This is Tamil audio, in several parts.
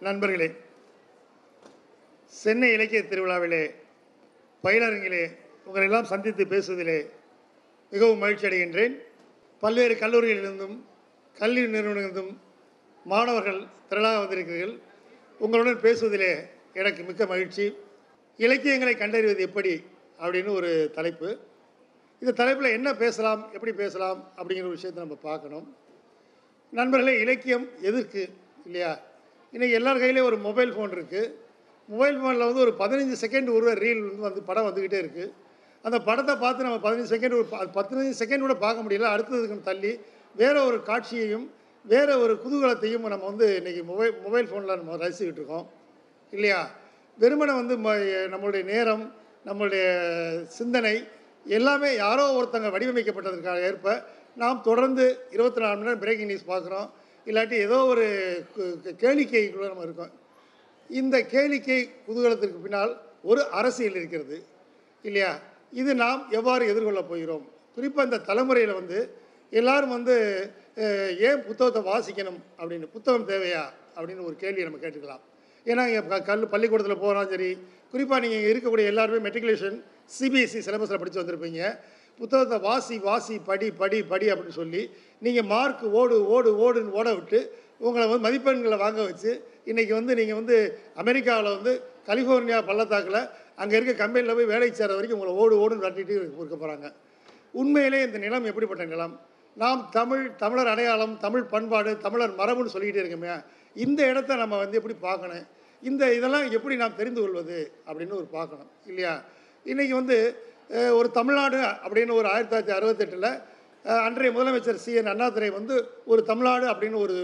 நண்பர்களே சென்னை இலக்கிய திருவிழாவிலே பயிலரங்கிலே உங்களெல்லாம் சந்தித்து பேசுவதிலே மிகவும் மகிழ்ச்சி அடைகின்றேன். பல்வேறு கல்லூரிகளிலிருந்தும் கல்வி நிறுவனங்களிலிருந்தும் மாணவர்கள் திரளாக வந்திருக்கிறீர்கள். உங்களுடன் பேசுவதிலே எனக்கு மிக்க மகிழ்ச்சி. இலக்கியங்களை கண்டறிவது எப்படி அப்படின்னு ஒரு தலைப்பு. இந்த தலைப்பில் என்ன பேசலாம் எப்படி பேசலாம் அப்படிங்கிற ஒரு விஷயத்தை நம்ம பார்க்கணும். நண்பர்களே இலக்கியம் எதற்கு இல்லையா? இன்றைக்கி எல்லார் கையிலேயும் ஒரு மொபைல் ஃபோன் இருக்குது மொபைல் ஃபோனில் வந்து ஒரு பதினஞ்சு செகண்ட் ஒரு ரீல் வந்து வந்து படம் வந்துக்கிட்டே இருக்குது அந்த படத்தை பார்த்து நம்ம பதினஞ்சு செகண்ட் ஒரு பதினஞ்சு செகண்ட் கூட பார்க்க முடியல. அடுத்ததுக்கு தள்ளி வேற ஒரு காட்சியையும் வேறு ஒரு குதூகலத்தையும் நம்ம வந்து இன்றைக்கி மொபைல் மொபைல் ஃபோனில் நம்ம ரசிச்சுக்கிட்டு இருக்கோம். இல்லையா? வெறுமனை வந்து ம- நம்மளுடைய நேரம் நம்மளுடைய சிந்தனை எல்லாமே யாரோ ஒருத்தங்க வடிவமைக்கப்பட்டதற்காக ஏற்ப நாம் தொடர்ந்து இருபத்தி நாலு மணி நேரம் பிரேக்கிங் நியூஸ் பார்க்குறோம். இல்லாட்டி ஏதோ ஒரு கு- கேளிக்கைக்குள்ளே நம்ம இருக்கோம். இந்த கேளிக்கை குதூகலத்திற்கு பின்னால் ஒரு அரசியல் இருக்கிறது இல்லையா? இது நாம் எவ்வாறு எதிர்கொள்ள போகிறோம்? குறிப்பாக இந்த தலைமுறையில் வந்து எல்லாரும் வந்து ஏன் புத்தகத்தை வாசிக்கணும் அப்படின்னு புத்தகம் தேவையா அப்படின்னு ஒரு கேள்வியை நம்ம கேட்டுக்கலாம். ஏன்னா இங்கே கல் பள்ளிக்கூடத்தில் போகிறோம் சரி குறிப்பாக நீங்கள் இருக்கக்கூடிய எல்லாருமே மெட்ரிகுலேஷன் சிபிஎஸ்சி சிலபஸில் படித்து வந்திருப்பீங்க. புத்தகத்தை வாசி வாசி படி படி படி அப்படின்னு சொல்லி நீங்கள் மார்க் ஓடு ஓடு ஓடுன்னு ஓட விட்டு உங்களை வந்து மதிப்பெண்களை வாங்க வச்சு இன்றைக்கி வந்து நீங்கள் வந்து அமெரிக்காவில் வந்து கலிஃபோர்னியா பள்ளத்தாக்கில் அங்கே இருக்க கம்பெனியில் போய் வேலைக்கு சேர வரைக்கும் உங்களை ஓடு ஓடுன்னு விரட்டிட்டு இருக்க போகிறாங்க உண்மையிலே இந்த நிலம் எப்படிப்பட்ட நிலம்? நாம் தமிழ் தமிழர் அடையாளம் தமிழ் பண்பாடு தமிழர் மரபுன்னு சொல்லிக்கிட்டே இருக்கோமே இந்த இடத்த நம்ம வந்து எப்படி பார்க்கணும்? இந்த இதெல்லாம் எப்படி நாம் தெரிந்து கொள்வது? அப்படின்னு ஒரு பார்க்கணும் இல்லையா? இன்றைக்கி வந்து ஒரு தமிழ்நாடு அப்படின்னு ஒரு ஆயிரத்தி தொள்ளாயிரத்தி அறுபத்தெட்டில் அன்றைய முதலமைச்சர் சி. என். அண்ணாதுரை வந்து ஒரு தமிழ்நாடு அப்படின்னு ஒரு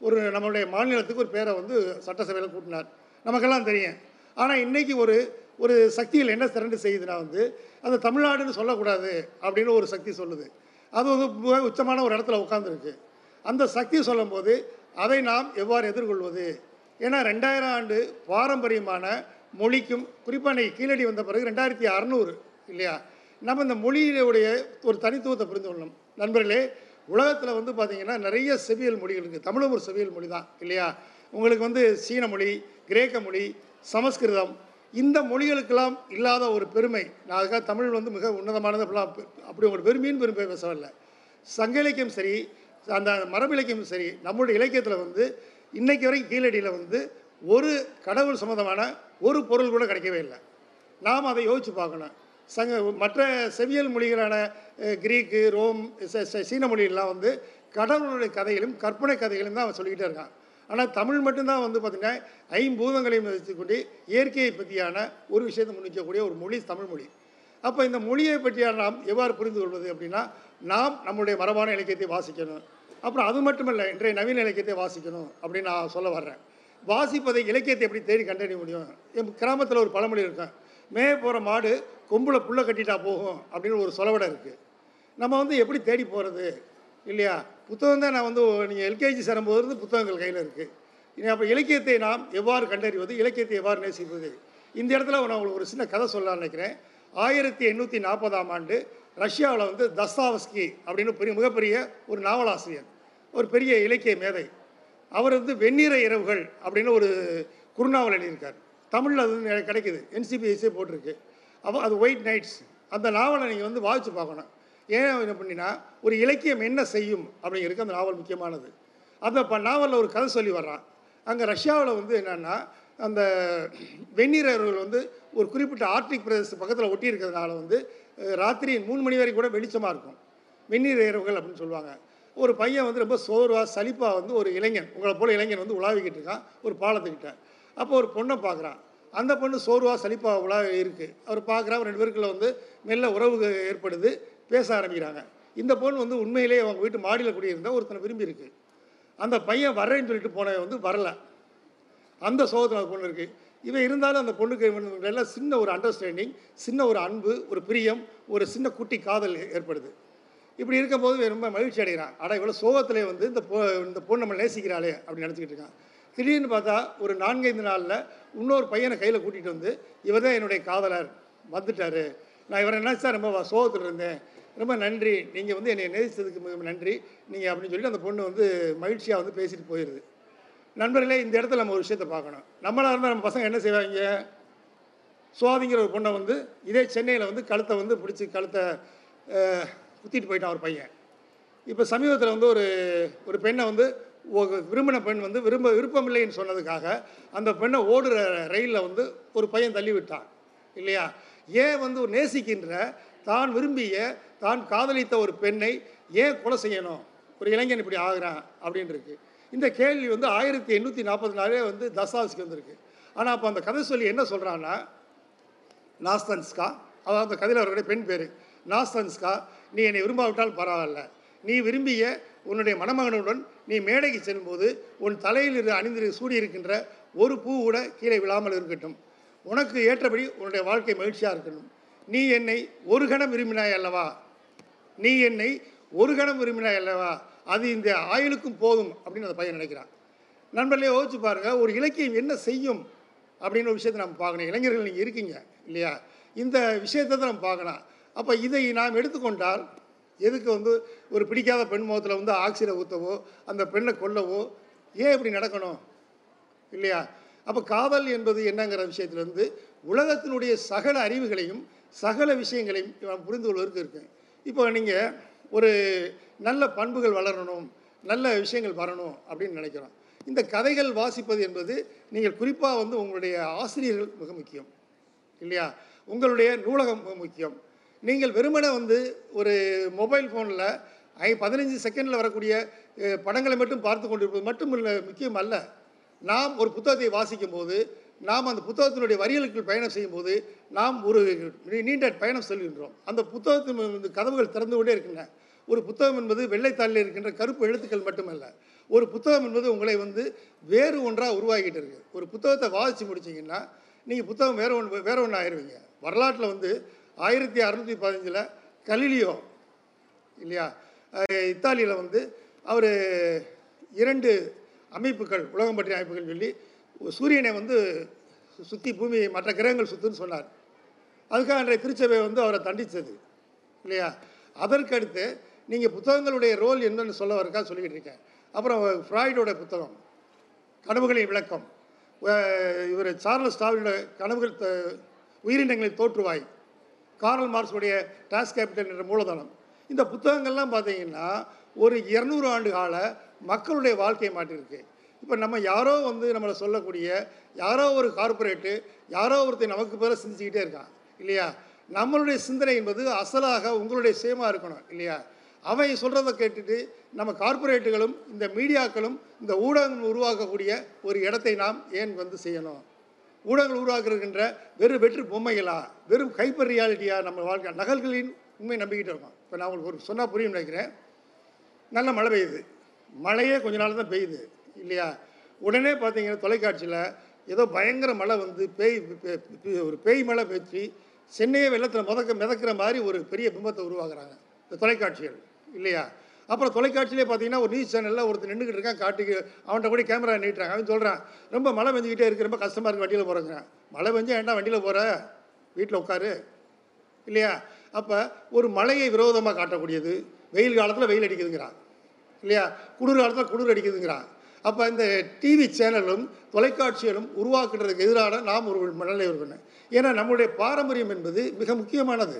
ஒரு நம்மளுடைய மாநிலத்துக்கு ஒரு பேரை வந்து சட்டசபையில் கூட்டினார். நமக்கெல்லாம் தெரியும். ஆனால் இன்றைக்கி ஒரு ஒரு சக்திகள் என்ன திரண்டு செய்யுதுன்னா வந்து அந்த தமிழ்நாடுன்னு சொல்லக்கூடாது அப்படின்னு ஒரு சக்தி சொல்லுது. அது வந்து உச்சமான ஒரு இடத்துல உட்காந்துருக்கு அந்த சக்தி சொல்லும்போது அதை நாம் எவ்வாறு எதிர்கொள்வது? ஏன்னா ரெண்டாயிரம் ஆண்டு பாரம்பரியமான மொழிக்கும் குறிப்பாக இன்றைக்கி கீழடி வந்த பிறகு ரெண்டாயிரத்தி அறநூறு இல்லையா? நம்ம இந்த மொழியினுடைய ஒரு தனித்துவத்தை புரிந்து கொள்ளணும். நண்பர்களே உலகத்தில் வந்து பார்த்திங்கன்னா நிறைய செவியல் மொழிகள் இருக்குது தமிழும் ஒரு செவியல் மொழி தான் இல்லையா? உங்களுக்கு வந்து சீன மொழி கிரேக்க மொழி சமஸ்கிருதம் இந்த மொழிகளுக்கெல்லாம் இல்லாத ஒரு பெருமை. நான் அதுக்காக தமிழ் வந்து மிக உன்னதமானது அப்படிலாம் அப்படி ஒரு பெருமையின் பெருமை பேசவில்லை சங்க இலக்கியம் சரி அந்த மரபு இலக்கியம் சரி நம்மளுடைய இலக்கியத்தில் வந்து இன்றைக்கு வரைக்கும் கீழடியில் வந்து ஒரு கடவுள் சம்மந்தமான ஒரு பொருள் கூட கிடைக்கவே இல்லை. நாம் அதை யோசித்து பார்க்கணும். சங்க மற்ற செவியல் மொழிகளான கிரீக்கு ரோம் சீன மொழியெல்லாம் வந்து கடவுளுடைய கதைகளும் கற்பனை கதைகளும் தான் அவன் சொல்லிக்கிட்டே இருக்கான். ஆனால் தமிழ் மட்டும்தான் வந்து பார்த்திங்கன்னா ஐம்பூதங்களையும் வச்சுக்கொண்டு இயற்கையை பற்றியான ஒரு விஷயத்தை முன்னிக்கக்கூடிய ஒரு மொழி தமிழ் மொழி. அப்போ இந்த மொழியை பற்றியான நாம் எவ்வாறு புரிந்து கொள்வது அப்படின்னா நாம் நம்முடைய மரபான இலக்கியத்தை வாசிக்கணும். அப்புறம் அது மட்டுமல்ல இன்றைய நவீன இலக்கியத்தை வாசிக்கணும் அப்படின்னு நான் சொல்ல வர்றேன். வாசிப்பதை இலக்கியத்தை எப்படி தேடி கண்டறிய முடியும்? என் கிராமத்தில் ஒரு பழமொழி இருக்கும். மேய போகிற மாடு கொம்பில் புல்லை கட்டிட்டா போகும் அப்படின்னு ஒரு சொலவடை இருக்குது நம்ம வந்து எப்படி தேடி போகிறது இல்லையா? புத்தகம் தான் நான் வந்து நீங்கள் எல்கேஜி சேரும்போது இருந்து புத்தகங்கள் கையில் இருக்குது இனி அப்போ இலக்கியத்தை நாம் எவ்வாறு கண்டறிவது? இலக்கியத்தை எவ்வாறு நேசிப்பது? இந்த இடத்துல நான் உங்களுக்கு ஒரு சின்ன கதை சொல்லலாம்னு நினைக்கிறேன். ஆயிரத்தி எண்ணூற்றி நாற்பதாம் ஆண்டு ரஷ்யாவில் வந்து தஸ்தாவஸ்கி அப்படின்னு பெரிய மிகப்பெரிய ஒரு நாவலாசிரியர் ஒரு பெரிய இலக்கிய மேதை. அவர் வந்து வெந்நீர இரவுகள் அப்படின்னு ஒரு குறுநாவல் எழுதியிருக்கார். தமிழில் அது வந்து கிடைக்குது. என்சிபிஎஸ்ஸே போட்டிருக்கு. அப்போ அது ஒயிட் நைட்ஸ் அந்த நாவலை நீங்கள் வந்து வாசித்து பார்க்கணும். ஏன் என்ன பண்ணினா ஒரு இலக்கியம் என்ன செய்யும் அப்படிங்கிறதுக்கு அந்த நாவல் முக்கியமானது. அந்த ப நாவலில் ஒரு கதை சொல்லி வர்றான். அங்கே ரஷ்யாவில் வந்து என்னென்னா அந்த வெந்நீரர்கள் வந்து ஒரு குறிப்பிட்ட ஆர்டிக் பிரதேச பக்கத்தில் ஒட்டி இருக்கிறதுனால வந்து ராத்திரி மூணு மணி வரைக்கும் கூட வெளிச்சமாக இருக்கும். வெந்நீர் இரவுகள் அப்படின்னு சொல்லுவாங்க. ஒரு பையன் வந்து ரொம்ப சோர்வாக சலிப்பாக வந்து ஒரு இளைஞன் உங்களை போல இளைஞன் வந்து உலாவிக்கிட்டு இருக்கான் ஒரு பாலத்துக்கிட்ட. அப்போ ஒரு பொண்ணை பார்க்குறான். அந்த பொண்ணு சோர்வாக சலிப்பாக உலா இருக்குது அவர் பார்க்குறா ரெண்டு பேருக்குள்ள வந்து மெல்ல உறவு ஏற்படுது பேச ஆரம்பிக்கிறாங்க. இந்த பொண்ணு வந்து உண்மையிலேயே அவங்க வீட்டு மாடியில் குடியிருந்தா ஒருத்தனை விரும்பி இருக்குது அந்த பையன் வரேன்னு சொல்லிட்டு போனவன் வந்து வரல. அந்த சோகத்தில் அந்த பொண்ணு இருக்குது இவன் இருந்தாலும் அந்த பொண்ணுக்கு எல்லாம் சின்ன ஒரு அண்டர்ஸ்டாண்டிங் சின்ன ஒரு அன்பு ஒரு பிரியம் ஒரு சின்ன குட்டி காதல் ஏற்படுது. இப்படி இருக்கும்போது ரொம்ப மகிழ்ச்சி அடைகிறான். ஆனால் இவ்வளோ சோகத்திலே வந்து இந்த பொ இந்த பொண்ணு நம்ம நேசிக்கிறாளே அப்படின்னு நினச்சிக்கிட்டு இருக்கான். திடீர்னு பார்த்தா ஒரு நான்கைந்து நாளில் இன்னொரு பையனை கையில் கூட்டிகிட்டு வந்து இவர் தான் என்னுடைய காதலர். வந்துட்டார். நான் இவரை நினச்சா ரொம்ப சோகத்தில் இருந்தேன். ரொம்ப நன்றி. நீங்கள் வந்து என்னை நேசித்ததுக்கு மிக நன்றி. நீங்கள் அப்படின்னு சொல்லிட்டு அந்த பொண்ணு வந்து மகிழ்ச்சியாக வந்து பேசிட்டு போயிடுது நண்பர்களே இந்த இடத்துல நம்ம ஒரு விஷயத்தை பார்க்கணும். நம்மளாக இருந்தால் நம்ம பசங்க என்ன செய்வாங்க? சுவாதிங்கிற ஒரு பொண்ணை வந்து இதே சென்னையில் வந்து கழுத்தை வந்து பிடிச்சி கழுத்தை குத்திட்டு போயிட்டான் ஒரு பையன். இப்போ சமீபத்தில் வந்து ஒரு ஒரு பெண்ணை வந்து விரும்பின பெண் வந்து விரும்ப விருப்பமில்லைன்னு சொன்னதுக்காக அந்த பெண்ணை ஓடுற ரயிலில் வந்து ஒரு பையன் தள்ளி விட்டான் இல்லையா? ஏன் வந்து ஒரு நேசிக்கின்ற தான் விரும்பிய தான் காதலித்த ஒரு பெண்ணை ஏன் கொலை செய்யணும்? ஒரு இளைஞன் இப்படி ஆகுறான் அப்படின்ருக்கு இந்த கேள்வி வந்து ஆயிரத்தி எண்ணூற்றி நாற்பது நாளே வந்து தசாவுக்கு வந்திருக்கு. ஆனால் அப்போ அந்த கதை சொல்லி என்ன சொல்கிறான்னா நாஸ்தன்ஸ்கா? அதாவது அந்த கதையில் அவருடைய பெண் பேர். நாஸ்தன்ஸ்கா நீ என்னை விரும்பாவிட்டால் பரவாயில்ல. நீ விரும்பிய உன்னுடைய மணமகனுடன் நீ மேடைக்கு செல்லும்போது உன் தலையில் இரு அணிந்து சூடியிருக்கின்ற ஒரு பூ கூட கீழே விழாமல் இருக்கட்டும். உனக்கு ஏற்றபடி உன்னுடைய வாழ்க்கை மகிழ்ச்சியாக இருக்கணும் நீ என்னை ஒரு கணம் விரும்பினாய் அல்லவா? நீ என்னை ஒரு கணம் விரும்பினாய் அல்லவா? அது இந்த ஆயுளுக்கும் போதும் அப்படின்னு அந்த பையன் நினைக்கிறான். நண்பர்களே யோசிச்சு பாருங்க ஒரு இலக்கியம் என்ன செய்யும் அப்படின்னு ஒரு விஷயத்தை நம்ம பார்க்கணும். இளைஞர்கள் நீங்கள் இருக்கீங்க இல்லையா? இந்த விஷயத்தை தான் நம்ம பார்க்கலாம் அப்போ இதை நாம் எடுத்துக்கொண்டால் எதுக்கு வந்து ஒரு பிடிக்காத பெண் முகத்தில் வந்து ஆக்சிடை ஊற்றவோ அந்த பெண்ணை கொல்லவோ ஏன் இப்படி நடக்கணும்? இல்லையா? அப்போ காதல் என்பது என்னங்கிற விஷயத்துலேருந்து உலகத்தினுடைய சகல அறிவுகளையும் சகல விஷயங்களையும் நாம் புரிந்து கொள்வதற்கு இருக்கு. இப்போ நீங்கள் ஒரு நல்ல பண்புகள் வளரணும் நல்ல விஷயங்கள் வரணும் அப்படின்னு நினைக்கிறோம். இந்த கதைகள் வாசிப்பது என்பது நீங்கள் குறிப்பாக வந்து உங்களுடைய ஆசிரியர்கள் மிக முக்கியம். இல்லையா? உங்களுடைய நூலகம் மிக முக்கியம். நீங்கள் வெறுமனே வந்து ஒரு மொபைல் ஃபோனில் ஐ பதினஞ்சு செகண்டில் வரக்கூடிய படங்களை மட்டும் பார்த்து கொண்டிருப்பது மட்டும் இல்லை முக்கியம் அல்ல. நாம் ஒரு புத்தகத்தை வாசிக்கும் போது நாம் அந்த புத்தகத்தினுடைய வரிகளுக்கு பயணம் செய்யும்போது நாம் ஒரு நீண்ட பயணம் செல்கின்றோம். அந்த புத்தகத்தின் கதவுகள் திறந்து கொண்டே இருக்கின்றன. ஒரு புத்தகம் என்பது வெள்ளைத்தாளில் இருக்கின்ற கருப்பு எழுத்துக்கள் மட்டுமல்ல. ஒரு புத்தகம் என்பது உங்களை வந்து வேறு ஒன்றாக உருவாகிட்டு இருக்குது ஒரு புத்தகத்தை வாசித்து முடிச்சிங்கன்னா நீங்கள் புத்தகம் வேறு ஒன்று வேற ஒன்று ஆயிடுவீங்க வரலாற்றில் வந்து ஆயிரத்தி அறநூற்றி பதினஞ்சில் கலிலியோ இல்லையா? இத்தாலியில் வந்து அவர் இரண்டு அமைப்புகள் உலகம் பற்றிய அமைப்புகள் சொல்லி சூரியனை வந்து சுற்றி பூமி மற்ற கிரகங்கள் சுற்றுன்னு சொன்னார். அதுக்காக அன்றைய திருச்சபை வந்து அவரை தண்டித்தது இல்லையா? அதற்கடுத்து நீங்கள் புத்தகங்களுடைய ரோல் என்னன்னு சொல்ல வரக்கா சொல்லிக்கிட்டு இருக்கேன். அப்புறம் ஃப்ராய்டோட புத்தகம் கனவுகளின் விளக்கம். இவர் சார்லஸ் டாவினோட கனவுகள் உயிரினங்களை உயிரினங்களின் தோற்றுவாய். கார்ல் மார்க்ஸுடைய டாஸ் கேபிட்டல் என்ற மூலதனம். இந்த புத்தகங்கள்லாம் பார்த்தீங்கன்னா ஒரு இரநூறு ஆண்டு கால மக்களுடைய வாழ்க்கையை மாற்றிருக்கு இப்போ நம்ம யாரோ வந்து நம்மளை சொல்லக்கூடிய யாரோ ஒரு கார்ப்பரேட்டு யாரோ ஒருத்தர் நமக்கு பேர சிந்திச்சுக்கிட்டே இருக்கான் இல்லையா? நம்மளுடைய சிந்தனை என்பது அசலாக உங்களுடைய சேமாக இருக்கணும் இல்லையா? அவன் சொல்கிறத கேட்டுட்டு நம்ம கார்ப்பரேட்டுகளும் இந்த மீடியாக்களும் இந்த ஊடகங்கள் உருவாக்கக்கூடிய ஒரு இடத்தை நாம் ஏன் வந்து செய்யணும்? ஊடகங்கள் உருவாக்குகின்ற வெறும் வெற்று பொம்மைகளா? வெறும் ஹைப்பர் ரியாலிட்டியாக நம்ம வாழ்க்கை? நகல்களின் உண்மை நம்பிக்கிட்டு இருக்கோம். இப்போ நான் உங்களுக்கு ஒரு சொன்னால் புரியும் நினைக்கிறேன். நல்ல மழை பெய்யுது. மழையே கொஞ்ச நாள் தான் பெய்யுது. இல்லையா? உடனே பார்த்தீங்கன்னா தொலைக்காட்சியில் ஏதோ பயங்கர மழை வந்து பேய் பே- ஒரு பேய் மழை பெய்ச்சி சென்னையை வெள்ளத்தில் மொதக்க மிதக்கிற மாதிரி ஒரு பெரிய பிம்பத்தை உருவாக்குறாங்க. இந்த தொலைக்காட்சிகள். இல்லையா? அப்புறம் தொலைக்காட்சியிலே பார்த்தீங்கன்னா ஒரு நியூஸ் சேனலில் ஒருத்தர் நின்றுக்கிட்டு இருக்கான் காட்டுக்கு அவன்கிட்ட கூட கேமரா நீட்டுறாங்க அவன் சொல்கிறான் ரொம்ப மழை பெஞ்சிக்கிட்டே இருக்கு ரொம்ப கஷ்டமாக இருக்குது வண்டியில் போகிறேங்கிறான் மழை பெஞ்சா ஏன்டா வண்டியில் போகிற வீட்டில் உட்காரு. இல்லையா? அப்போ ஒரு மழையை விரோதமாக காட்டக்கூடியது வெயில் காலத்தில் வெயில் அடிக்குதுங்கிறான். இல்லையா? குளிர் காலத்தில் குளிர் அடிக்குதுங்கிறான். அப்போ இந்த டிவி சேனலும் தொலைக்காட்சிகளும் உருவாக்குறதுக்கு எதிரான நாம் ஒரு மனநிலை இருக்கணும் ஏன்னா நம்மளுடைய பாரம்பரியம் என்பது மிக முக்கியமானது.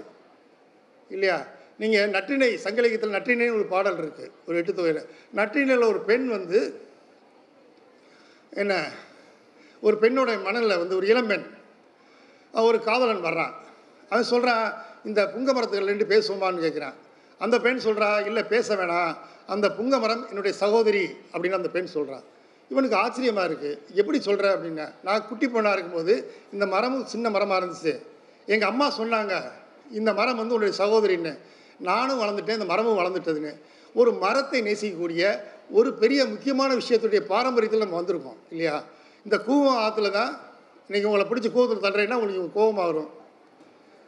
இல்லையா? நீங்கள் நற்றிணை சங்கலிகத்தில் நற்றினைன்னு ஒரு பாடல் இருக்குது ஒரு எட்டு தொகையில். நற்றிணையில் ஒரு பெண் வந்து என்ன ஒரு பெண்ணோட மணலில் வந்து ஒரு இளம்பெண் அவன் ஒரு காதலன் வர்றான் அவன் சொல்கிறான் இந்த புங்க மரத்துகள் ரெண்டு பேசுவோமான்னு கேட்குறான் அந்த பெண் சொல்கிறா இல்லை பேச வேணாம். அந்த புங்க மரம் என்னுடைய சகோதரி அப்படின்னு அந்த பெண் சொல்கிறான் இவனுக்கு ஆச்சரியமாக இருக்குது எப்படி சொல்கிற அப்படின்னா நான் குட்டி பொண்ணாக இருக்கும்போது இந்த மரமும் சின்ன மரமாக இருந்துச்சு. எங்கள் அம்மா சொன்னாங்க இந்த மரம் வந்து உன்னுடைய சகோதரின்னு. நானும் வளர்ந்துட்டேன் இந்த மரமும் வளர்ந்துட்டதுன்னு. ஒரு மரத்தை நேசிக்கக்கூடிய ஒரு பெரிய முக்கியமான விஷயத்துடைய பாரம்பரியத்தில் நம்ம வந்திருக்கோம் இல்லையா? இந்த கூவம் ஆற்றுல தான் இன்றைக்கி உங்களை பிடிச்சி கூவத்தில் தள்ளுறீங்கன்னா உங்களுக்கு கோவமாக வரும்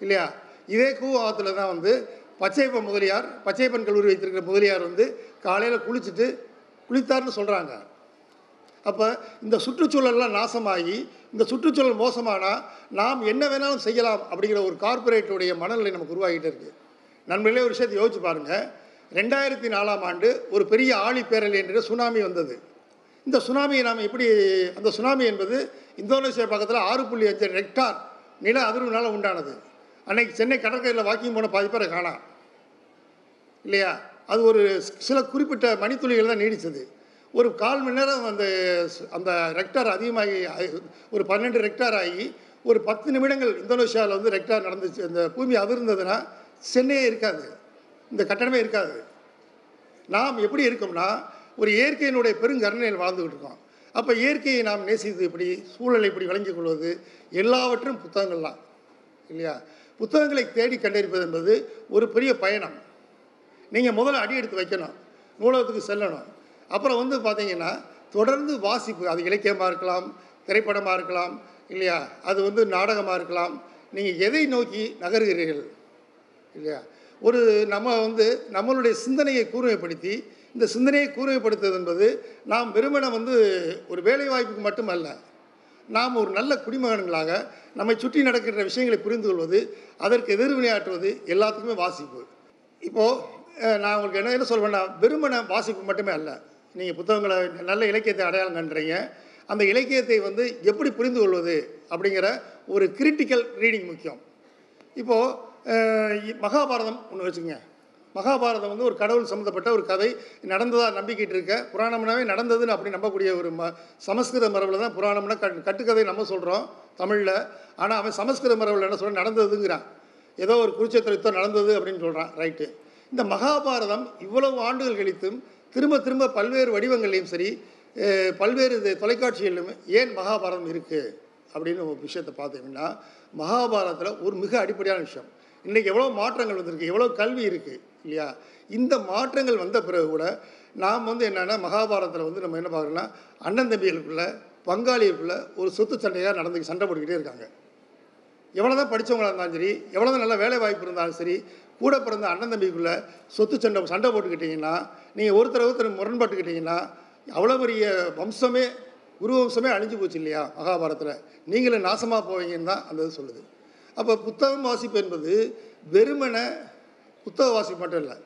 இல்லையா? இதே கூவம் ஆற்றுல தான் வந்து பச்சையப்பன் முதலியார் பச்சையப்பன் கல்லூரி வைத்திருக்கிற முதலியார் வந்து காலையில் குளிச்சுட்டு குளித்தார்னு சொல்கிறாங்க அப்போ இந்த சுற்றுச்சூழல்லாம் நாசமாகி இந்த சுற்றுச்சூழல் மோசமானால் நாம் என்ன வேணாலும் செய்யலாம் அப்படிங்கிற ஒரு கார்ப்பரேட்டுடைய மனநிலை நமக்கு உருவாகிட்டு இருக்குது நண்பர்களே ஒரு விஷயத்தை யோசிச்சு பாருங்கள் ரெண்டாயிரத்தி நாலாம் ஆண்டு ஒரு பெரிய ஆழி பேரலை என்ற சுனாமி வந்தது. இந்த சுனாமியை நாம் எப்படி அந்த சுனாமி என்பது இந்தோனேஷியா பக்கத்தில் ஆறு புள்ளி அஞ்சு ரெக்டார் நில அதிர்வுனால உண்டானது. அன்னைக்கு சென்னை கடற்கரையில் வாக்கிங் போன பாதி பேரை காணாம் இல்லையா? அது ஒரு சில குறிப்பிட்ட மணித்துளிகள் தான் நீடித்தது ஒரு கால் மணி நேரம் அந்த அந்த ரெக்டார் அதிகமாகி ஒரு பன்னெண்டு ரெக்டார் ஆகி ஒரு பத்து நிமிடங்கள் இந்தோனேஷியாவில் வந்து ரெக்டார் நடந்துச்சு. அந்த பூமி அதிர்ந்ததுன்னா சென்னையே இருக்காது. இந்த கட்டணமே இருக்காது. நாம் எப்படி இருக்கோம்னா ஒரு இயற்கையினுடைய பெருங்கருணையில் வாழ்ந்துக்கிட்டு இருக்கோம். அப்போ இயற்கையை நாம் நேசித்து இப்படி சூழலை இப்படி விளங்கிக் கொள்வது? எல்லாவற்றும் புத்தகங்கள் தான் இல்லையா? புத்தகங்களை தேடி கண்டறிப்பது என்பது ஒரு பெரிய பயணம். நீங்கள் முதல்ல அடி எடுத்து வைக்கணும். நூலகத்துக்கு செல்லணும். அப்புறம் வந்து பார்த்தீங்கன்னா தொடர்ந்து வாசிப்பு. அது இலக்கியமாக இருக்கலாம் திரைப்படமாக இருக்கலாம் இல்லையா? அது வந்து நாடகமாக இருக்கலாம். நீங்கள் எதை நோக்கி நகர்கிறீர்கள்? இல்லையா? ஒரு நம்ம வந்து நம்மளுடைய சிந்தனையை கூர்மைப்படுத்தி இந்த சிந்தனையை கூர்மைப்படுத்துவது என்பது நாம் வெறுமனை வந்து ஒரு வேலை வாய்ப்புக்கு மட்டுமல்ல நாம் ஒரு நல்ல குடிமகன்களாக நம்மை சுற்றி நடக்கின்ற விஷயங்களை புரிந்து கொள்வது அதற்கு எதிர்வினையாற்றுவது எல்லாத்துக்குமே வாசிப்பு. இப்போது நான் உங்களுக்கு என்ன என்ன சொல்வேன்னா வெறுமனை வாசிப்பு மட்டுமே அல்ல. நீங்கள் புத்தகங்களை நல்ல இலக்கியத்தை அடையாளம் கண்டுறீங்க அந்த இலக்கியத்தை வந்து எப்படி புரிந்து கொள்வது அப்படிங்கிற ஒரு கிரிட்டிக்கல் ரீடிங் முக்கியம். இப்போது மகாபாரதம் ஒன்று வச்சுக்கோங்க. மகாபாரதம் வந்து ஒரு கடவுள் சம்மந்தப்பட்ட ஒரு கதை. நடந்ததாக நம்பிக்கிட்டு இருக்க. புராணம்னாவே நடந்ததுன்னு அப்படி நம்பக்கூடிய ஒரு ம சமஸ்கிருத மரபில் தான் புராணம்னா கட் கட்டுக்கதை நம்ம சொல்கிறோம் தமிழில். ஆனால் அவன் சமஸ்கிருத மரபில் என்ன சொல்கிறான் நடந்ததுங்கிறான். ஏதோ ஒரு குருச்சேத்திர யுத்தம் நடந்தது அப்படின்னு சொல்கிறான் ரைட்டு இந்த மகாபாரதம் இவ்வளவு ஆண்டுகள் கழித்தும் திரும்ப திரும்ப பல்வேறு வடிவங்கள்லையும் சரி பல்வேறு தொலைக்காட்சிகளிலும் ஏன் மகாபாரதம் இருக்குது அப்படின்னு ஒரு விஷயத்தை பார்த்தீங்கன்னா மகாபாரதத்தில் ஒரு மிக அடிப்படையான விஷயம். இன்றைக்கி எவ்வளோ மாற்றங்கள் வந்திருக்கு எவ்வளோ கல்வி இருக்குது இல்லையா? இந்த மாற்றங்கள் வந்த பிறகு கூட நாம் வந்து என்னென்னா மகாபாரதத்தில் வந்து நம்ம என்ன பார்க்குறோன்னா அண்ணன் தம்பிகளுக்குள்ள பங்காளிகளுக்குள்ள ஒரு சொத்து சண்டையாக நடந்து சண்டை போட்டுக்கிட்டே இருக்காங்க. எவ்வளோ தான் படித்தவங்களாக இருந்தாலும் சரி எவ்வளோ தான் நல்ல வேலை வாய்ப்பு இருந்தாலும் சரி கூட பிறந்த அண்ணன் தம்பிக்குள்ளே சொத்து சண்டை சண்டை போட்டுக்கிட்டிங்கன்னா நீங்கள் ஒருத்தர் ஒருத்தர் முரண்பட்டுக்கிட்டிங்கன்னா அவ்வளோ பெரிய வம்சமே குரு வம்சமே அழிஞ்சு போச்சு இல்லையா மகாபாரதத்தில் நீங்களும் நாசமாக போவீங்கன்னு தான் அந்த இது சொல்லுது. அப்போ புத்தகம் வாசிப்பு என்பது வெறுமனை புத்தக வாசிப்பு மட்டும் இல்லை.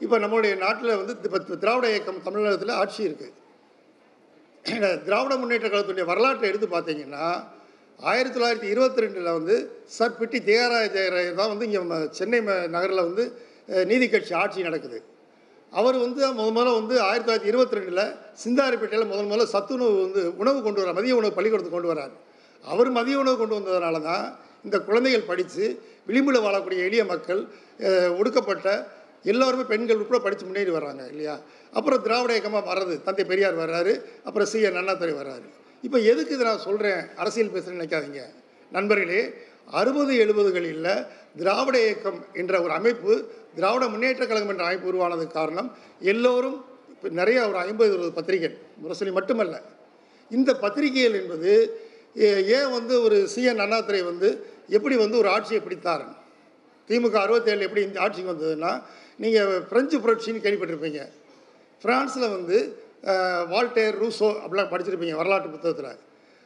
இப்போ நம்மளுடைய நாட்டில் வந்து இப்போ திராவிட இயக்கம் தமிழகத்தில் ஆட்சி இருக்குது திராவிட முன்னேற்ற கழகத்துடைய வரலாற்றை எடுத்து பார்த்தீங்கன்னா ஆயிரத்தி தொள்ளாயிரத்தி இருபத்தி ரெண்டில் வந்து சர் பிட்டி தியாகராய ஜெயராயர் தான் வந்து இங்கே சென்னை ம- நகரில் வந்து நீதி கட்சி ஆட்சி நடக்குது. அவர் வந்து முத முதல்ல வந்து ஆயிரத்தி தொள்ளாயிரத்தி இருபத்தி ரெண்டில் சிந்தாரிப்பேட்டையில் முதல் முதல்ல சத்துணவு வந்து உணவு கொண்டு வர மதிய உணவு பள்ளிக்கூடத்துக்கு கொண்டு வரார். அவர் மதிய உணவு கொண்டு வந்ததுனால தான் இந்த குழந்தைகள் படித்து விளிம்பில் வாழக்கூடிய எளிய மக்கள் ஒடுக்கப்பட்ட எல்லாருமே பெண்கள் உட்பட படித்து முன்னேறி வர்றாங்க இல்லையா? அப்புறம் திராவிட இயக்கமாக வர்றது தந்தை பெரியார் வர்றாரு அப்புறம் சி என் அண்ணாதுரை வர்றாரு. இப்போ எதுக்கு இதை நான் சொல்கிறேன் அரசியல் பேசுகிறேன்னு நினைக்காதீங்க. நண்பர்களே அறுபது எழுபதுகளில் திராவிட இயக்கம் என்ற ஒரு அமைப்பு திராவிட முன்னேற்ற கழகம் என்ற அமைப்பு உருவானதுக்கு காரணம் எல்லோரும் இப்போ நிறைய ஒரு ஐம்பது இருபது பத்திரிகை முரசொலி மட்டுமல்ல. இந்த பத்திரிகைகள் என்பது ஏன் வந்து ஒரு சிஎன் அண்ணாதுரை வந்து எப்படி வந்து ஒரு ஆட்சியை பிடித்தார் திமுக அறுபத்தேழு எப்படி இந்த ஆட்சிக்கு வந்ததுன்னா நீங்கள் பிரெஞ்சு புரட்சின்னு கேள்விப்பட்டிருப்பீங்க. ஃப்ரான்ஸில் வந்து வால்டேர் ரூசோ அப்படிலாம் படிச்சிருப்பீங்க வரலாற்று புத்தகத்தில்.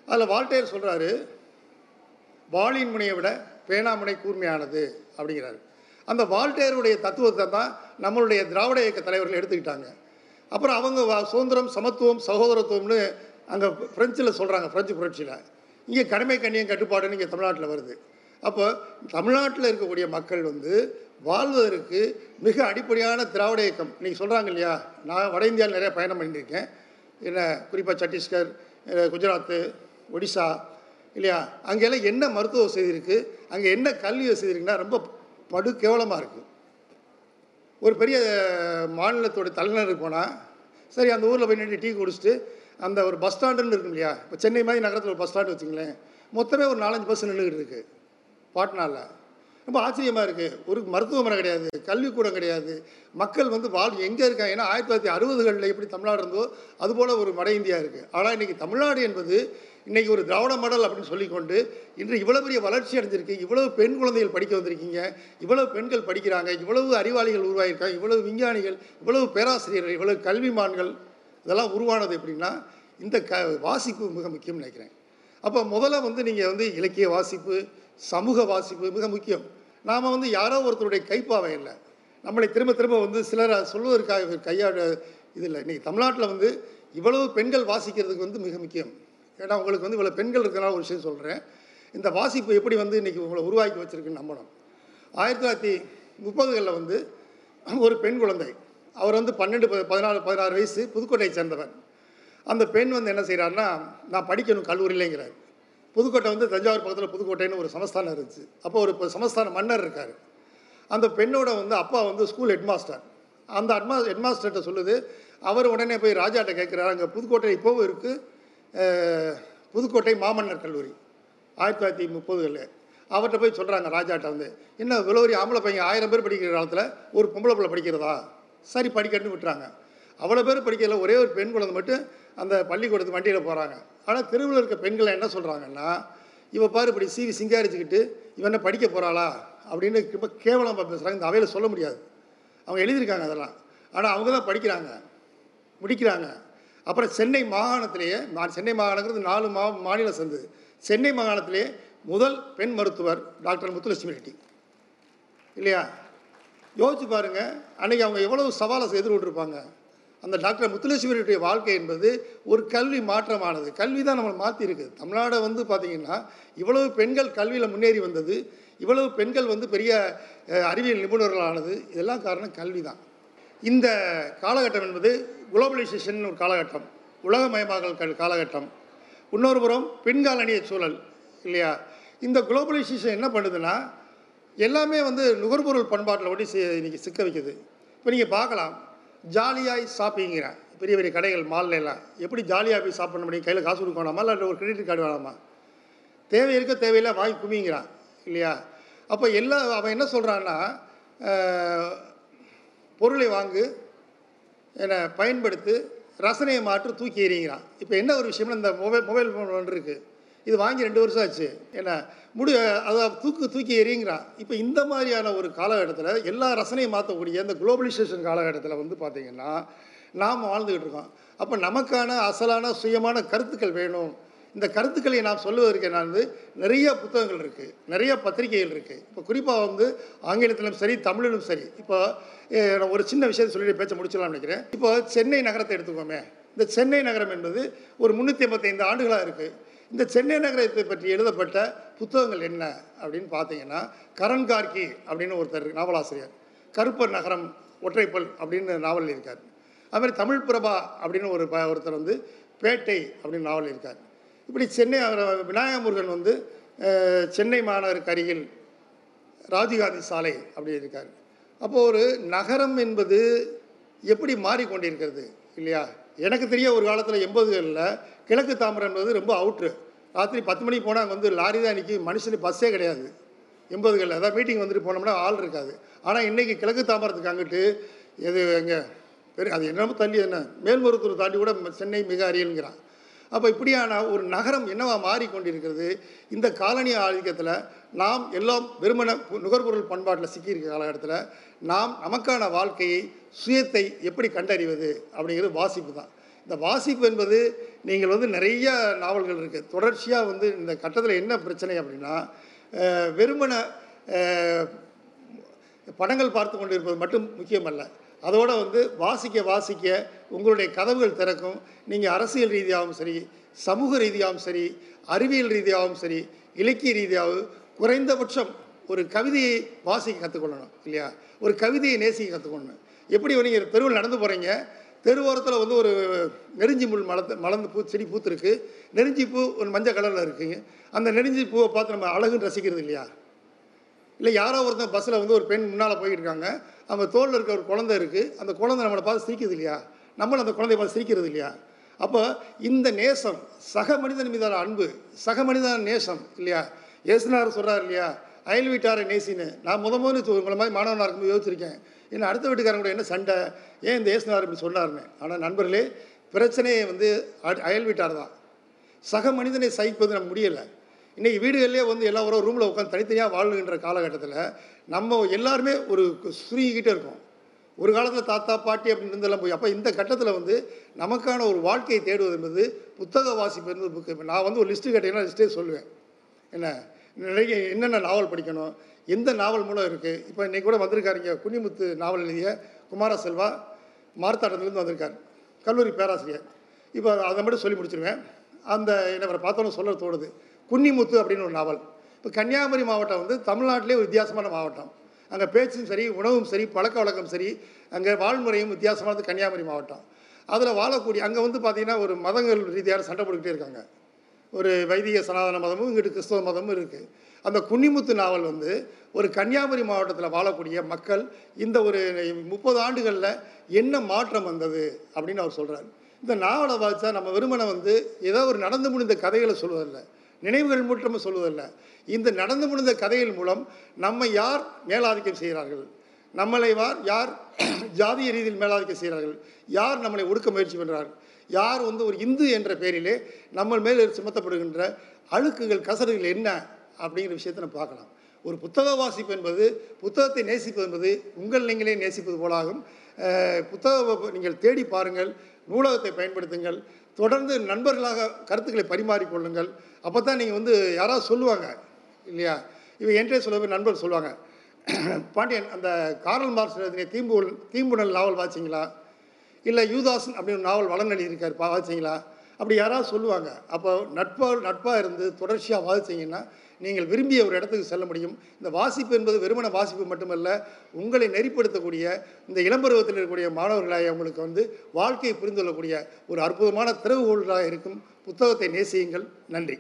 அதில் வால்டேர் சொல்கிறாரு வாளின் முனையை விட பேனாமுனை கூர்மையானது அப்படிங்கிறாரு. அந்த வால்டேருடைய தத்துவத்தை தான் நம்மளுடைய திராவிட இயக்க தலைவர்கள் எடுத்துக்கிட்டாங்க. அப்புறம் அவங்க சுதந்திரம் சமத்துவம் சகோதரத்துவம்னு அங்கே பிரெஞ்சில் சொல்கிறாங்க பிரெஞ்சு புரட்சியில். இங்கே கடமை கண்ணியம் கட்டுப்பாடுன்னு இங்கே தமிழ்நாட்டில் வருது. அப்போ தமிழ்நாட்டில் இருக்கக்கூடிய மக்கள் வந்து வாழ்வதற்கு மிக அடிப்படையான திராவிட இயக்கம். நீங்கள் சொல்கிறாங்க இல்லையா? நான் வட இந்தியாவில் நிறைய பயணம் பண்ணியிருக்கேன் என்ன குறிப்பாக சத்தீஸ்கர் குஜராத்து ஒடிசா இல்லையா? அங்கெல்லாம் என்ன மருத்துவ வசதி இருக்குது அங்கே என்ன கல்வி வசதி இருக்குன்னா ரொம்ப படு கேவலமாக இருக்குது ஒரு பெரிய மாநிலத்தோட தலைநகருக்கு போனால் சரி அந்த ஊரில் போய் நின்று டீ குடிச்சிட்டு அந்த ஒரு பஸ் ஸ்டாண்டுன்னு இருக்கும் இல்லையா? இப்போ சென்னை மாதிரி நகரத்தில் ஒரு பஸ் ஸ்டாண்டு வச்சுங்களேன். மொத்தமே ஒரு நாலஞ்சு பஸ் நின்றுக்கிட்டு இருக்குது பாட்னாவில் ரொம்ப ஆச்சரியமாக இருக்குது ஒரு மருத்துவமனை கிடையாது கல்விக்கூடம் கிடையாது. மக்கள் வந்து வாழ் எங்கே இருக்காங்க? ஏன்னா ஆயிரத்தி தொள்ளாயிரத்தி அறுபதுகளில் எப்படி தமிழ்நாடு இருந்தோ அதுபோல் ஒரு வட இந்தியா இருக்குது ஆனால் இன்றைக்கி தமிழ்நாடு என்பது இன்றைக்கி ஒரு திராவிட மாடல் அப்படின்னு சொல்லிக்கொண்டு இன்று இவ்வளோ பெரிய வளர்ச்சி அடைஞ்சிருக்கு. இவ்வளவு பெண் குழந்தைகள் படிக்க வந்திருக்கீங்க. இவ்வளவு பெண்கள் படிக்கிறாங்க. இவ்வளவு அறிவாளிகள் உருவாகியிருக்காங்க. இவ்வளவு விஞ்ஞானிகள் இவ்வளவு பேராசிரியர்கள் இவ்வளவு கல்விமான்கள் இதெல்லாம் உருவானது எப்படின்னா இந்த க வாசிப்பு மிக முக்கியம்னு நினைக்கிறேன். அப்போ முதல்ல வந்து நீங்கள் வந்து இலக்கிய வாசிப்பு சமூக வாசிப்பு மிக முக்கியம். நாம் வந்து யாரோ ஒருத்தருடைய கைப்பாவை இல்லை. நம்மளை திரும்ப திரும்ப வந்து சிலர் சொல்வதற்காக கையாட இது இல்லை. இன்றைக்கி தமிழ்நாட்டில் வந்து இவ்வளவு பெண்கள் வாசிக்கிறதுக்கு வந்து மிக முக்கியம். ஏன்னா உங்களுக்கு வந்து இவ்வளோ பெண்கள் இருக்கிறனால ஒரு விஷயம் சொல்கிறேன் இந்த வாசிப்பு எப்படி வந்து இன்றைக்கி உங்களை உருவாக்கி வச்சுருக்குன்னு நம்பணும். ஆயிரத்தி தொள்ளாயிரத்தி முப்பதுகளில் வந்து ஒரு பெண் குழந்தை. அவர் வந்து பன்னெண்டு ப- பதினாலு பதினாறு வயசு புதுக்கோட்டையை சேர்ந்தவர். அந்த பெண் வந்து என்ன செய்கிறாருன்னா நான் படிக்கணும் கல்லூரியிலேங்கிறார். புதுக்கோட்டை வந்து தஞ்சாவூர் பக்கத்தில் புதுக்கோட்டைன்னு ஒரு சமஸ்தானம் இருந்துச்சு. அப்போ ஒரு இப்போ சமஸ்தான மன்னர் இருக்கார். அந்த பெண்ணோட வந்து அப்பா வந்து ஸ்கூல் ஹெட்மாஸ்டர். அந்த அட்மா ஹெட்மாஸ்டர்கிட்ட சொல்லுது அவர் உடனே போய் ராஜாட்ட கேட்குறாரு அங்கே புதுக்கோட்டை இப்போவும் இருக்குது புதுக்கோட்டை மாமன்னர் கல்லூரி ஆயிரத்தி தொள்ளாயிரத்தி முப்பதுகளில். அவர்கிட்ட போய் சொல்கிறாங்க ராஜாட்ட வந்து என்ன விலவரி ஆம்பளை பையன் ஆயிரம் பேர் படிக்கிற காலத்தில் ஒரு பொம்பளை பிள்ளை படிக்கிறதா? சரி படிக்கட்டுன்னு விட்டுறாங்க. அவ்வளோ பேர் படிக்கல ஒரே ஒரு பெண் குழந்தை மட்டும் அந்த பள்ளிக்கூடத்து வண்டியில் போகிறாங்க ஆனால் தெருவில் இருக்க பெண்களை என்ன சொல்கிறாங்கன்னா இவன் பாரு இப்படி சீவி சிங்காரிச்சுக்கிட்டு இவன் என்ன படிக்க போகிறாளா அப்படின்னு ரொம்ப கேவலமாக பேசுகிறாங்க இந்த அவையில் சொல்ல முடியாது. அவங்க எழுதியிருக்காங்க அதெல்லாம். ஆனால் அவங்க தான் படிக்கிறாங்க முடிக்கிறாங்க. அப்புறம் சென்னை மாகாணத்திலேயே மா- சென்னை மாகாணங்கிறது நாலு மா மாநிலம் சேர்ந்தது சென்னை மாகாணத்திலேயே முதல் பெண் மருத்துவர் டாக்டர் முத்துலட்சுமி ரெட்டி. இல்லையா? யோசிச்சு பாருங்க. அன்னைக்கு அவங்க எவ்வளவு சவாலை எதிர்கொண்டிருப்பாங்க அந்த டாக்டர் முத்துலட்சுமி வாழ்க்கை என்பது ஒரு கல்வி மாற்றமானது. கல்வி தான் நம்மளை மாற்றிருக்கு தமிழ்நாடு வந்து பார்த்திங்கன்னா இவ்வளவு பெண்கள் கல்வியில் முன்னேறி வந்தது. இவ்வளவு பெண்கள் வந்து பெரிய அறிவியல் நிபுணர்களானது. இதெல்லாம் காரணம் கல்வி தான் இந்த காலகட்டம் என்பது குளோபலைசேஷன் ஒரு காலகட்டம். உலகமயமாக்கல் கல் காலகட்டம். இன்னொரு புறம் பெண்காலனிய சூழல் இல்லையா? இந்த குளோபலைசேஷன் என்ன பண்ணுதுன்னா எல்லாமே வந்து நுகர்பொருள் பண்பாட்டில் ஒட்டி இன்றைக்கி சிக்க வைக்குது. இப்போ நீங்கள் பார்க்கலாம். ஜாலியாக ஷாப்பிங்கிறேன் பெரிய பெரிய கடைகள் மாலில் எல்லாம் எப்படி ஜாலியாக போய் ஷாப் முடியும் கையில் காசு கொடுக்க வேணாமா இல்லை ஒரு கிரெடிட் கார்டு வேணாமா? தேவை இருக்க தேவையில்லை வாங்கி குமிங்கிறான் இல்லையா? அப்போ எல்லா அவன் என்ன சொல்கிறான்னா பொருளை வாங்கு என்னை பயன்படுத்து ரசனையை மாற்று தூக்கி எறிகிறான் இப்போ என்ன ஒரு விஷயம்னா இந்த மொபைல் மொபைல் ஃபோன் ஒன்று இருக்குது இது வாங்கி ரெண்டு வருஷம் ஆச்சு. என்ன முடி அதை தூக்கு தூக்கி எறிங்கிறான் இப்போ இந்த மாதிரியான ஒரு காலகட்டத்தில் எல்லா ரசனையும் மாற்றக்கூடிய இந்த குளோபலைசேஷன் காலகட்டத்தில் வந்து பார்த்திங்கன்னா நாம் வாழ்ந்துக்கிட்டு இருக்கோம். அப்போ நமக்கான அசலான சுயமான கருத்துக்கள் வேணும். இந்த கருத்துக்களை நாம் சொல்லுவதற்கு நான் வந்து நிறைய புத்தகங்கள் இருக்குது நிறைய பத்திரிகைகள் இருக்குது இப்போ குறிப்பாக வந்து ஆங்கிலத்திலும் சரி தமிழிலும் சரி. இப்போ நான் ஒரு சின்ன விஷயத்தை சொல்லிட்டு பேச்ச முடிச்சலாம்னு நினைக்கிறேன். இப்போ சென்னை நகரத்தை எடுத்துக்கோமே. இந்த சென்னை நகரம் என்பது ஒரு முந்நூற்றி ஐம்பத்தைந்து ஆண்டுகளாக இருக்குது இந்த சென்னை நகரத்தை பற்றி எழுதப்பட்ட புத்தகங்கள் என்ன அப்படின்னு பார்த்தீங்கன்னா கரண் கார்கி அப்படின்னு ஒருத்தர் நாவலாசிரியர். கருப்பர் நகரம் ஒற்றைப்பல் அப்படின்னு நாவல் இருக்கார் அதுமாதிரி தமிழ் பிரபா அப்படின்னு ஒரு ப- ஒருத்தர் வந்து பேட்டை அப்படின்னு நாவல் இருக்கார் இப்படி சென்னை விநாயகமுருகன் வந்து சென்னை மாநகருக்கு அருகில் ராஜீவ்காந்தி சாலை அப்படி இருக்கார் அப்போது ஒரு நகரம் என்பது எப்படி மாறிக்கொண்டிருக்கிறது இல்லையா? எனக்கு தெரிய ஒரு காலத்தில் எண்பதுகளில் கிழக்கு தாம்பரம் என்பது ரொம்ப அவுட்ரு ராத்திரி பத்து மணிக்கு போனால் அங்கே வந்து லாரி தான் இன்றைக்கி மனுஷனு பஸ்ஸே கிடையாது. எண்பதுகளில். அதாவது மீட்டிங் வந்துட்டு போனோம்னா ஆள் இருக்காது. ஆனால் இன்றைக்கி கிழக்கு தாம்பரத்துக்கு அங்கிட்டு எது எங்கே? பெரிய அது என்னமோ தள்ளி என்ன? மேல்மருத்தூர் தாண்டி கூட சென்னை மிக அரியலுங்கிறான் அப்போ இப்படியான ஒரு நகரம் என்னவா மாறிக்கொண்டிருக்கிறது? இந்த காலனி ஆதிக்கத்தில் நாம் எல்லாம் வெறுமன நுகர்பொருள் பண்பாட்டில் சிக்கியிருக்க காலகட்டத்தில் நாம் நமக்கான வாழ்க்கையை சுயத்தை எப்படி கண்டறிவது? அப்படிங்கிறது வாசிப்பு தான். இந்த வாசிப்பு என்பது நீங்கள் வந்து நிறைய நாவல்கள் இருக்குது தொடர்ச்சியாக வந்து இந்த கட்டத்தில் என்ன பிரச்சனை அப்படின்னா வெறுமன படங்கள் பார்த்து கொண்டிருப்பது மட்டும் முக்கியமல்ல. அதோடு வந்து வாசிக்க வாசிக்க உங்களுடைய கதவுகள் திறக்கும். நீங்கள் அரசியல் ரீதியாகவும் சரி சமூக ரீதியாகவும் சரி அறிவியல் ரீதியாகவும் சரி இலக்கிய ரீதியாகவும் குறைந்தபட்சம் ஒரு கவிதையை வாசிக்க கற்றுக்கொள்ளணும் இல்லையா? ஒரு கவிதையை நேசிக்க கற்றுக்கொள்ளணும் எப்படி நீங்கள் தெருவில் நடந்து போகிறீங்க தெருவோரத்தில் வந்து ஒரு நெருஞ்சி முள் மலர்ந்து மலர்ந்து பூ செடி பூத்துருக்கு. நெருஞ்சி பூ ஒரு மஞ்சள் கலரில் இருக்குங்க. அந்த நெருஞ்சி பூவை பார்த்து நம்ம அழகுன்னு ரசிக்கிறது இல்லையா? இல்லை யாரோ ஒருத்தன் பஸ்ஸில் வந்து ஒரு பெண் முன்னால் போயிட்டு இருக்காங்க அவங்க தோளில் இருக்க ஒரு குழந்தை இருக்குது அந்த குழந்தை நம்மளை பார்த்து சிரிக்கிறது இல்லையா? நம்மளும் அந்த குழந்தைய பார்த்து சிரிக்கிறது இல்லையா? அப்போ இந்த நேசம் சக மனிதன் மீதான அன்பு சக மனிதன நேசம் இல்லையா? இயேசுனார் சொல்கிறார் இல்லையா? அயல் வீட்டாரை நேசின்னு. நான் முத முதல்ல உங்களை மாதிரி மாணவனாக இருக்கும்போது யோசிச்சிருக்கேன். ஏன்னா அடுத்த வீட்டுக்காரங்க கூட என்ன சண்டை? ஏன் இந்த இயேசுனார் இப்படி சொன்னார்னு ஆனால் நண்பர்களே பிரச்சனையே வந்து அயல் வீட்டார் தான். சக மனிதனை சகிப்பது நம்ம முடியலை. இன்றைக்கி வீடுகளிலே வந்து எல்லா ஒரு ரூமில் உட்காந்து தனித்தனியாக வாழுகின்ற காலகட்டத்தில் நம்ம எல்லாருமே ஒரு சுருங்கிக்கிட்டே இருக்கோம். ஒரு காலத்தில் தாத்தா பாட்டி அப்படின்னு இருந்தெல்லாம் போய் அப்போ இந்த கட்டத்தில் வந்து நமக்கான ஒரு வாழ்க்கையை தேடுவது என்பது புத்தக வாசிப்பு என்பது புக்கு. நான் வந்து ஒரு லிஸ்ட்டு கேட்டீங்கன்னா லிஸ்ட்டே சொல்லுவேன். என்ன? நிறைய என்னென்ன நாவல் படிக்கணும்? எந்த நாவல் மூலம் இருக்குது இப்போ இன்றைக்கி கூட வந்திருக்காருங்க குனிமுத்து நாவல் எழுதிய குமார செல்வா மார்த்தாட்டத்துலேருந்து வந்திருக்கார். கல்லூரி பேராசிரியர். இப்போ அதை மட்டும் சொல்லி முடிச்சிருவேன். அந்த என்னை பார்த்தோன்னு சொல்ல தோணுது. குன்னிமுத்து அப்படின்னு ஒரு நாவல். இப்போ கன்னியாகுமரி மாவட்டம் வந்து தமிழ்நாட்டிலே ஒரு வித்தியாசமான மாவட்டம். அங்கே பேச்சும் சரி உணவும் சரி பழக்க வழக்கம் சரி அங்கே வாழ்முறையும் வித்தியாசமானது கன்னியாகுமரி மாவட்டம். அதில் வாழக்கூடிய அங்கே வந்து பார்த்திங்கன்னா ஒரு மதங்கள் ரீதியாக சண்டை போட்டுக்கிட்டே இருக்காங்க. ஒரு வைதிக சனாதன மதமும் இங்கிட்டு கிறிஸ்தவ மதமும் இருக்குது அந்த குன்னிமுத்து நாவல் வந்து ஒரு கன்னியாகுமரி மாவட்டத்தில் வாழக்கூடிய மக்கள் இந்த ஒரு முப்பது ஆண்டுகளில் என்ன மாற்றம் வந்தது அப்படின்னு அவர் சொல்கிறார் இந்த நாவலை வாசித்தா நம்ம வெறுமனை வந்து ஏதோ ஒரு நடந்து முடிந்த கதைகளை சொல்வதில்லை. நினைவுகள் மட்டும் சொல்வதல்ல. இந்த நடந்து முடிந்த கதையின் மூலம் நம்மை யார் மேலாதிக்கம் செய்கிறார்கள்? நம்மளை வார் யார் ஜாதிய ரீதியில் மேலாதிக்கம் செய்கிறார்கள்? யார் நம்மளை ஒடுக்க முயற்சி பண்ணுறார் யார் வந்து ஒரு இந்து என்ற பெயரிலே நம்ம மேல் சுமத்தப்படுகின்ற அழுக்குகள் கசடுகள் என்ன? அப்படிங்கிற விஷயத்தை நம்ம பார்க்கலாம். ஒரு புத்தக வாசிப்பு என்பது புத்தகத்தை நேசிப்பது என்பது உங்கள் நீங்களே நேசிப்பது போலாகும். புத்தக நீங்கள் தேடி பாருங்கள் நூலகத்தை பயன்படுத்துங்கள் தொடர்ந்து நண்பர்களாக கருத்துக்களை பரிமாறிக்கொள்ளுங்கள் அப்போ தான் நீங்கள் வந்து யாராவது சொல்லுவாங்க இல்லையா? இப்போ என்கிட்ட சொல்ல நண்பர் சொல்லுவாங்க. பாண்டியன் அந்த காரல் மார்க்ஸ் எழுதின தீம்புல் தீம்புணல் நாவல் வாசிங்களா இல்லை யூதாசன் அப்படின்னு நாவல் வளநலி இருக்கார் பா வாசிங்களா அப்படி யாராவது சொல்லுவாங்க. அப்போ நட்பாக நட்பாக இருந்து தொடர்ச்சியாக வாசிச்சிங்கன்னா நீங்கள் விரும்பிய ஒரு இடத்துக்கு செல்ல முடியும். இந்த வாசிப்பு என்பது வெறுமன வாசிப்பு மட்டுமல்ல உங்களை நெறிப்படுத்தக்கூடிய இந்த இளம்பருவத்தில் இருக்கக்கூடிய மாணவர்களாக உங்களுக்கு வந்து வாழ்க்கையை புரிந்து கொள்ளக்கூடிய ஒரு அற்புதமான திறவுகோள்களாக இருக்கும். புத்தகத்தை நேசியுங்கள். நன்றி.